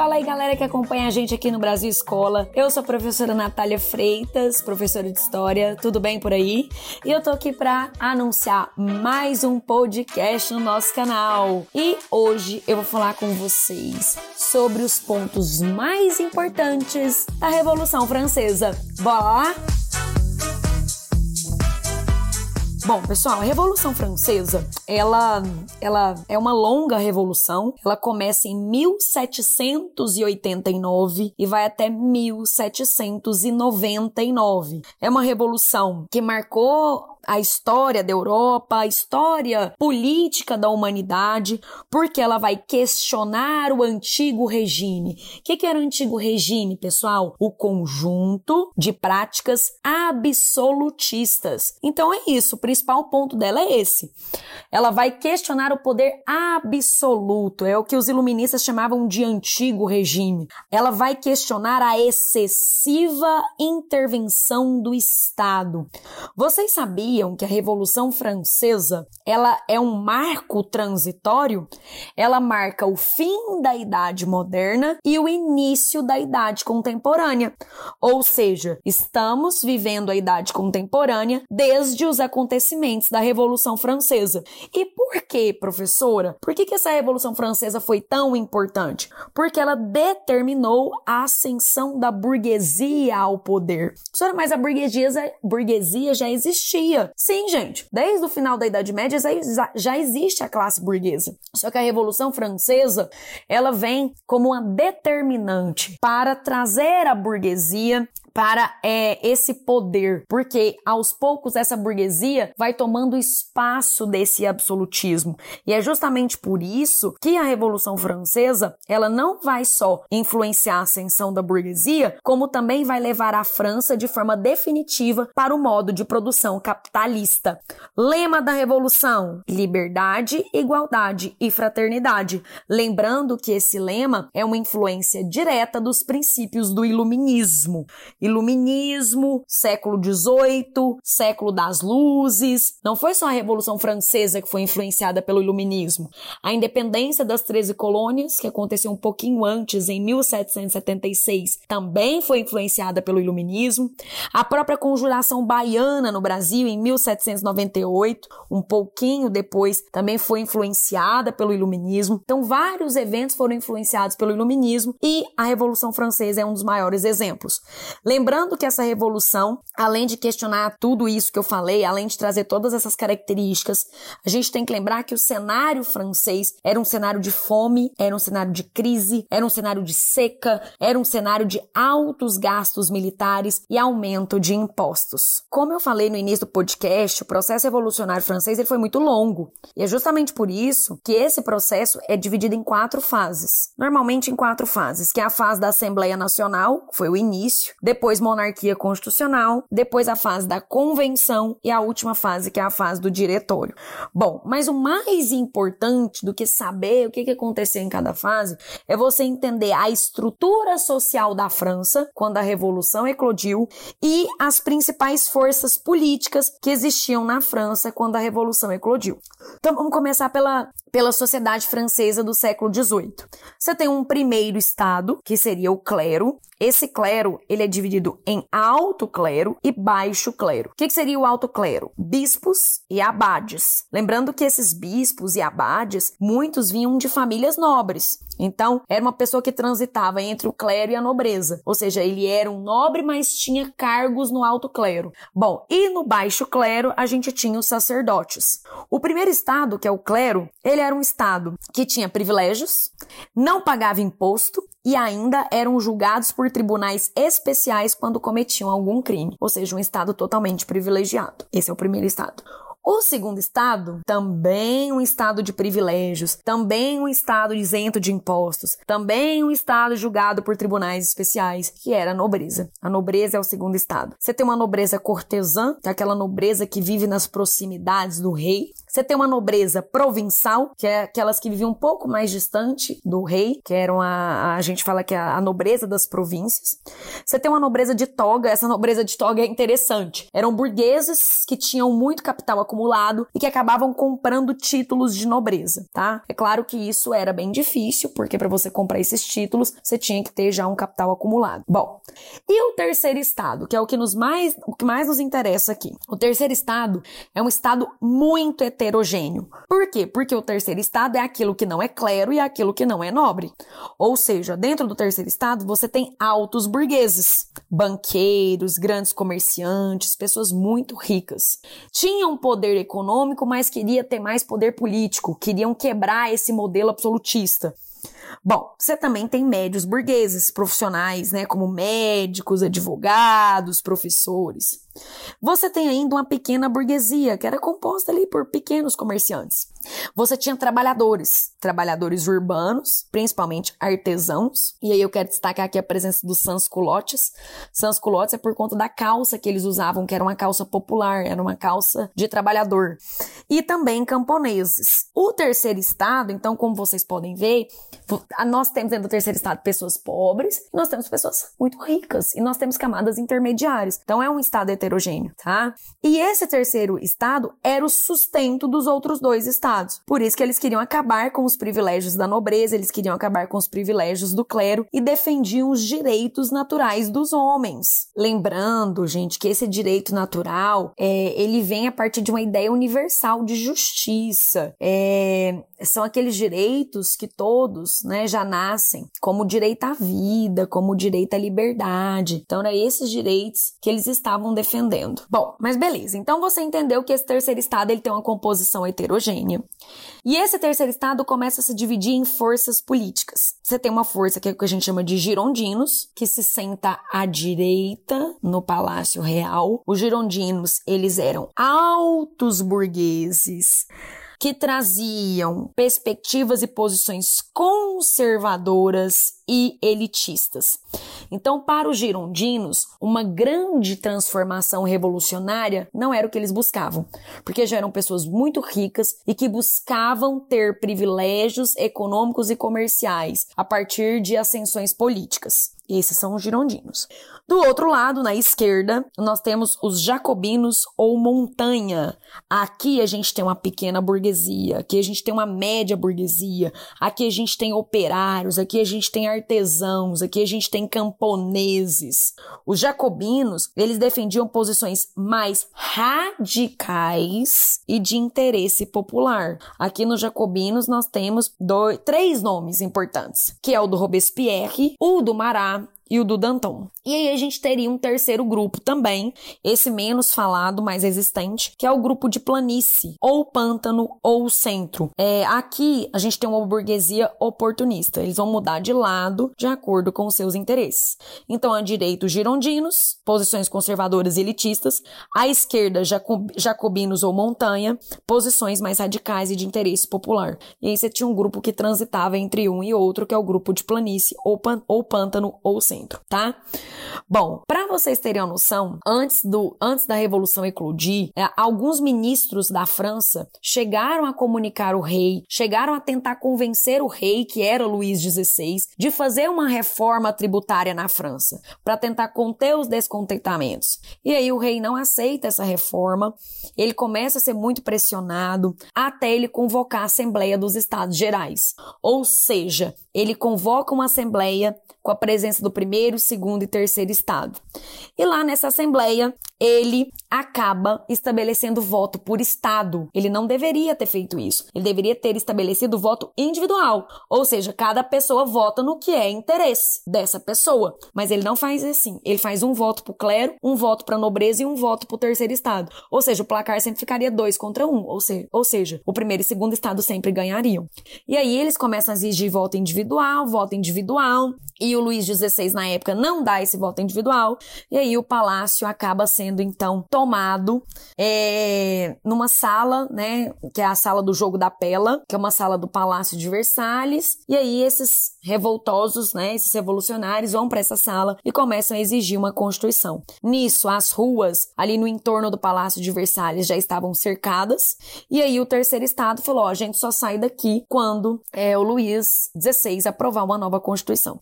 Fala aí, galera que acompanha a gente aqui no Brasil Escola. Eu sou a professora Natália Freitas, professora de História. Tudo bem por aí? E eu tô aqui para anunciar mais um podcast no nosso canal. E hoje eu vou falar com vocês sobre os pontos mais importantes da Revolução Francesa. Bora lá? Bom, pessoal, a Revolução Francesa, ela, ela é uma longa revolução. Ela começa em 1789 e vai até 1799. É uma revolução que marcou a história da Europa, a história política da humanidade, porque ela vai questionar o antigo regime. O que, que era o antigo regime, pessoal? O conjunto de práticas absolutistas. Então é isso, o principal ponto dela é esse. Ela vai questionar o poder absoluto, é o que os iluministas chamavam de antigo regime. Ela vai questionar a excessiva intervenção do Estado. Vocês sabiam que a Revolução Francesa ela é um marco transitório? Ela marca o fim da Idade Moderna e o início da Idade Contemporânea. Ou seja, estamos vivendo a Idade Contemporânea desde os acontecimentos da Revolução Francesa. E por que, professora? Por que, que essa Revolução Francesa foi tão importante? Porque ela determinou a ascensão da burguesia ao poder. Professora, mas a burguesia, burguesia já existia. Sim, gente. Desde o final da Idade Média já existe a classe burguesa. Só que a Revolução Francesa, ela vem como uma determinante para trazer a burguesia para é, esse poder, porque aos poucos essa burguesia vai tomando espaço desse absolutismo. E é justamente por isso que a Revolução Francesa ela não vai só influenciar a ascensão da burguesia, como também vai levar a França de forma definitiva para o modo de produção capitalista. Lema da Revolução: liberdade, igualdade e fraternidade. Lembrando que esse lema é uma influência direta dos princípios do iluminismo. Iluminismo, século XVIII, século das luzes. Não foi só a Revolução Francesa que foi influenciada pelo Iluminismo. A independência das 13 colônias, que aconteceu um pouquinho antes, em 1776, também foi influenciada pelo Iluminismo. A própria conjuração baiana no Brasil, em 1798, um pouquinho depois, também foi influenciada pelo Iluminismo. Então, vários eventos foram influenciados pelo Iluminismo e a Revolução Francesa é um dos maiores exemplos. Lembrando que essa revolução, além de questionar tudo isso que eu falei, além de trazer todas essas características, a gente tem que lembrar que o cenário francês era um cenário de fome, era um cenário de crise, era um cenário de seca, era um cenário de altos gastos militares e aumento de impostos. Como eu falei no início do podcast, o processo revolucionário francês ele foi muito longo. E é justamente por isso que esse processo é dividido em quatro fases. Normalmente em quatro fases, que é a fase da Assembleia Nacional, que foi o início, depois monarquia constitucional, depois a fase da convenção e a última fase, que é a fase do diretório. Bom, mas o mais importante do que saber o que aconteceu em cada fase é você entender a estrutura social da França quando a Revolução eclodiu e as principais forças políticas que existiam na França quando a Revolução eclodiu. Então vamos começar pela, pela sociedade francesa do século XVIII. Você tem um primeiro estado, que seria o clero. Esse clero, ele é dividido em alto clero e baixo clero. O que, que seria o alto clero? Bispos e abades. Lembrando que esses bispos e abades, muitos vinham de famílias nobres. Então, era uma pessoa que transitava entre o clero e a nobreza. Ou seja, ele era um nobre, mas tinha cargos no alto clero. Bom, e no baixo clero, a gente tinha os sacerdotes. O primeiro estado, que é o clero, ele era um estado que tinha privilégios, não pagava imposto e ainda eram julgados por tribunais especiais quando cometiam algum crime. Ou seja, um estado totalmente privilegiado. Esse é o primeiro estado. O segundo estado, também um estado de privilégios, também um estado isento de impostos, também um estado julgado por tribunais especiais, que era a nobreza. A nobreza é o segundo estado. Você tem uma nobreza cortesã, que é aquela nobreza que vive nas proximidades do rei. Você tem uma nobreza provincial, que é aquelas que viviam um pouco mais distante do rei, que eram a, a gente fala que é a nobreza das províncias. Você tem uma nobreza de toga, essa nobreza de toga é interessante. Eram burgueses que tinham muito capital acumulado e que acabavam comprando títulos de nobreza, tá? É claro que isso era bem difícil, porque para você comprar esses títulos, você tinha que ter já um capital acumulado. Bom, e o terceiro estado, que é o que nos mais, o que mais nos interessa aqui. O terceiro estado é um estado muito heterogêneo. Por quê? Porque o terceiro estado é aquilo que não é clero e é aquilo que não é nobre. Ou seja, dentro do terceiro estado você tem altos burgueses, banqueiros, grandes comerciantes, pessoas muito ricas. Tinham poder econômico, mas queria ter mais poder político, queriam quebrar esse modelo absolutista. Bom, você também tem médios burgueses, profissionais, né, como médicos, advogados, professores. Você tem ainda uma pequena burguesia, que era composta ali por pequenos comerciantes. Você tinha trabalhadores, trabalhadores urbanos, principalmente artesãos. E aí eu quero destacar aqui a presença dos sansculotes. Sansculotes é por conta da calça que eles usavam, que era uma calça popular, era uma calça de trabalhador. E também camponeses. O terceiro estado, então, como vocês podem ver, nós temos dentro do terceiro estado pessoas pobres, nós temos pessoas muito ricas e nós temos camadas intermediárias. Então é um estado heterogêneo, tá? E esse terceiro estado era o sustento dos outros dois estados. Por isso que eles queriam acabar com os privilégios da nobreza, eles queriam acabar com os privilégios do clero e defendiam os direitos naturais dos homens. Lembrando, gente, que esse direito natural é, ele vem a partir de uma ideia universal de justiça. É, são aqueles direitos que todos, né, já nascem como direito à vida, como direito à liberdade. Então, eram esses direitos que eles estavam defendendo. Bom, mas beleza. Então você entendeu que esse terceiro estado ele tem uma composição heterogênea. E esse terceiro estado começa a se dividir em forças políticas. Você tem uma força que é o que a gente chama de girondinos, que se senta à direita no Palácio Real. Os girondinos, eles eram altos burgueses que traziam perspectivas e posições conservadoras e elitistas. Então, para os girondinos, uma grande transformação revolucionária não era o que eles buscavam, porque já eram pessoas muito ricas e que buscavam ter privilégios econômicos e comerciais a partir de ascensões políticas. Esses são os girondinos. Do outro lado, na esquerda, nós temos os jacobinos ou montanha. Aqui a gente tem uma pequena burguesia, aqui a gente tem uma média burguesia, aqui a gente tem operários, aqui a gente tem artesãos, aqui a gente tem camponeses. Os jacobinos, eles defendiam posições mais radicais e de interesse popular. Aqui nos jacobinos nós temos dois, três nomes importantes, que é o do Robespierre, o do Marat e o do Danton. E aí a gente teria um terceiro grupo também, esse menos falado, mais existente, que é o grupo de planície, ou pântano, ou centro. É, aqui a gente tem uma burguesia oportunista, eles vão mudar de lado de acordo com os seus interesses. Então, à direita, os girondinos, posições conservadoras e elitistas, à esquerda, jacob jacobinos ou montanha, posições mais radicais e de interesse popular. E aí você tinha um grupo que transitava entre um e outro, que é o grupo de planície, ou, ou pântano, ou centro centro, tá? Bom, para vocês terem uma noção, antes, do, antes da Revolução eclodir, é, alguns ministros da França chegaram a comunicar o rei, chegaram a tentar convencer o rei, que era Luís XVI, de fazer uma reforma tributária na França, para tentar conter os descontentamentos. E aí o rei não aceita essa reforma, ele começa a ser muito pressionado até ele convocar a Assembleia dos Estados Gerais. Ou seja, ele convoca uma assembleia com a presença do primeiro, segundo e terceiro estado. E lá nessa assembleia, ele acaba estabelecendo voto por estado. Ele não deveria ter feito isso. Ele deveria ter estabelecido voto individual, ou seja, cada pessoa vota no que é interesse dessa pessoa. Mas ele não faz assim. Ele faz um voto para o clero, um voto para a nobreza e um voto para o terceiro estado. Ou seja, o placar sempre ficaria dois contra um. Ou seja, ou seja, o primeiro e segundo estado sempre ganhariam. E aí eles começam a exigir voto individual, voto individual, e o Luís XVI na época não dá esse voto individual. E aí o palácio acaba sendo então tomado é, numa sala, né, que é a sala do jogo da Pela, que é uma sala do Palácio de Versalhes. E aí esses revoltosos, né, esses revolucionários vão para essa sala e começam a exigir uma constituição. Nisso, as ruas ali no entorno do Palácio de Versalhes já estavam cercadas. E aí o terceiro estado falou: ó, a gente só sai daqui quando é, o Luís XVI XVI aprovar uma nova Constituição.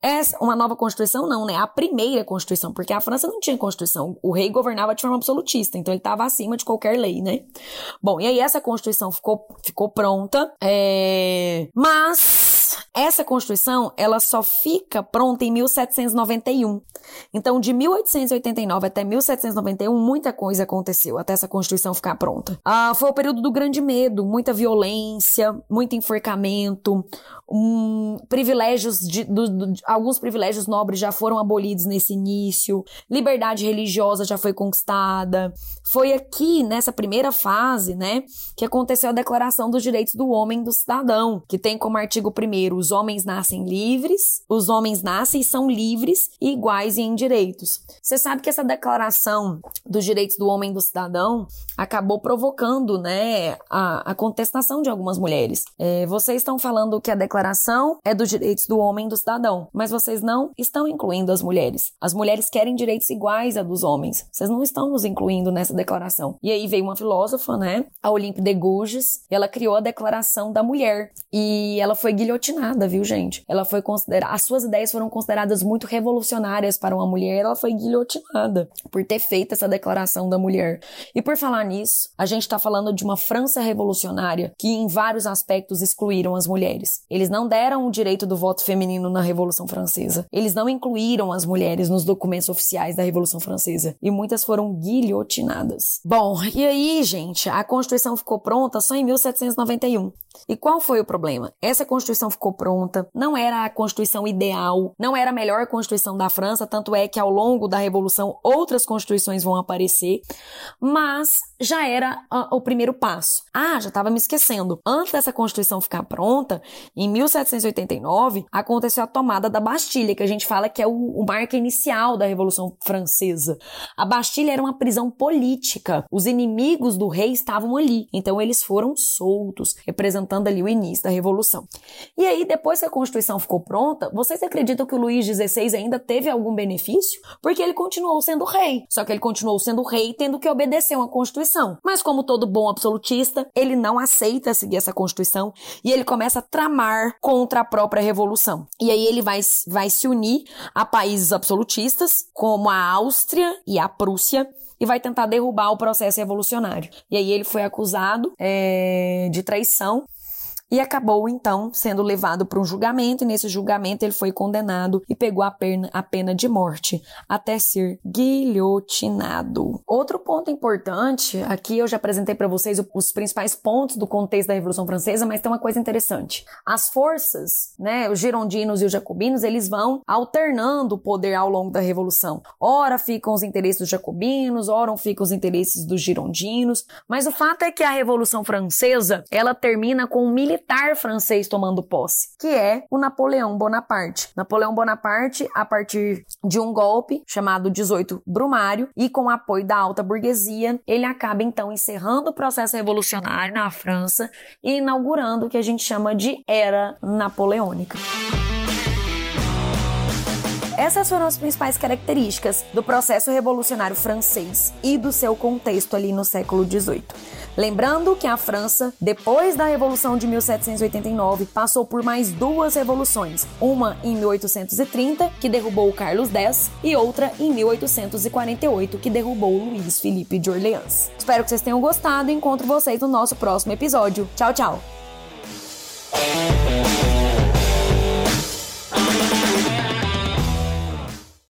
Essa, uma nova Constituição não, né? A primeira Constituição, porque a França não tinha Constituição. O rei governava de forma absolutista, então ele estava acima de qualquer lei, né? Bom, e aí essa Constituição ficou, ficou pronta, é... mas essa Constituição, ela só fica pronta em 1791. Então, de 1889 até 1791, muita coisa aconteceu até essa Constituição ficar pronta. Ah, foi o período do grande medo, muita violência, muito enforcamento, um, privilégios de, do, do, alguns privilégios nobres já foram abolidos nesse início, liberdade religiosa já foi conquistada. Foi aqui nessa primeira fase, né, que aconteceu a Declaração dos Direitos do Homem e do Cidadão, que tem como artigo primeiro os homens nascem livres, os homens nascem e são livres e iguais em direitos. Você sabe que essa Declaração dos Direitos do Homem e do Cidadão acabou provocando, né, a, a contestação de algumas mulheres. É, vocês estão falando que a declaração é dos direitos do homem e do cidadão, mas vocês não estão incluindo as mulheres. As mulheres querem direitos iguais a dos homens. Vocês não estão nos incluindo nessa declaração. E aí veio uma filósofa, né, a Olympe de Gouges, ela criou a Declaração da Mulher e ela foi guilhotinada, viu, gente? Ela foi considerada, as suas ideias foram consideradas muito revolucionárias para uma mulher, ela foi guilhotinada por ter feito essa Declaração da Mulher. E por falar nisso, a gente está falando de uma França revolucionária que em vários aspectos excluíram as mulheres. Eles eles não deram o direito do voto feminino na Revolução Francesa. Eles não incluíram as mulheres nos documentos oficiais da Revolução Francesa. E muitas foram guilhotinadas. Bom, e aí, gente, a Constituição ficou pronta só em 1791. E qual foi o problema? Essa Constituição ficou pronta, não era a Constituição ideal, não era a melhor Constituição da França, tanto é que ao longo da Revolução outras Constituições vão aparecer, mas já era uh, o primeiro passo. Ah, já estava me esquecendo. Antes dessa Constituição ficar pronta, em 1789, aconteceu a tomada da Bastilha, que a gente fala que é o, o marco inicial da Revolução Francesa. A Bastilha era uma prisão política. Os inimigos do rei estavam ali, então eles foram soltos, representando ali o início da Revolução. E aí, depois que a Constituição ficou pronta, vocês acreditam que o Luís XVI ainda teve algum benefício? Porque ele continuou sendo rei. Só que ele continuou sendo rei tendo que obedecer uma Constituição. Mas como todo bom absolutista, ele não aceita seguir essa Constituição e ele começa a tramar contra a própria revolução. E aí ele vai, vai se unir a países absolutistas, como a Áustria e a Prússia, e vai tentar derrubar o processo revolucionário. E aí ele foi acusado é, de traição e acabou então sendo levado para um julgamento e nesse julgamento ele foi condenado e pegou a pena, a pena de morte até ser guilhotinado. Outro ponto importante, aqui eu já apresentei para vocês os principais pontos do contexto da Revolução Francesa, mas tem uma coisa interessante. As forças, né, os girondinos e os jacobinos, eles vão alternando o poder ao longo da Revolução. Ora ficam os interesses dos jacobinos, ora ficam os interesses dos girondinos, mas o fato é que a Revolução Francesa, ela termina com um militar francês tomando posse, que é o Napoleão Bonaparte. Napoleão Bonaparte, a partir de um golpe chamado 18 Brumário e com apoio da alta burguesia, ele acaba então encerrando o processo revolucionário na França e inaugurando o que a gente chama de Era Napoleônica. Essas foram as principais características do processo revolucionário francês e do seu contexto ali no século XVIII. Lembrando que a França, depois da Revolução de 1789, passou por mais duas revoluções, uma em 1830, que derrubou Carlos X, e outra em 1848, que derrubou Luís Felipe de Orleans. Espero que vocês tenham gostado e encontro vocês no nosso próximo episódio. Tchau, tchau!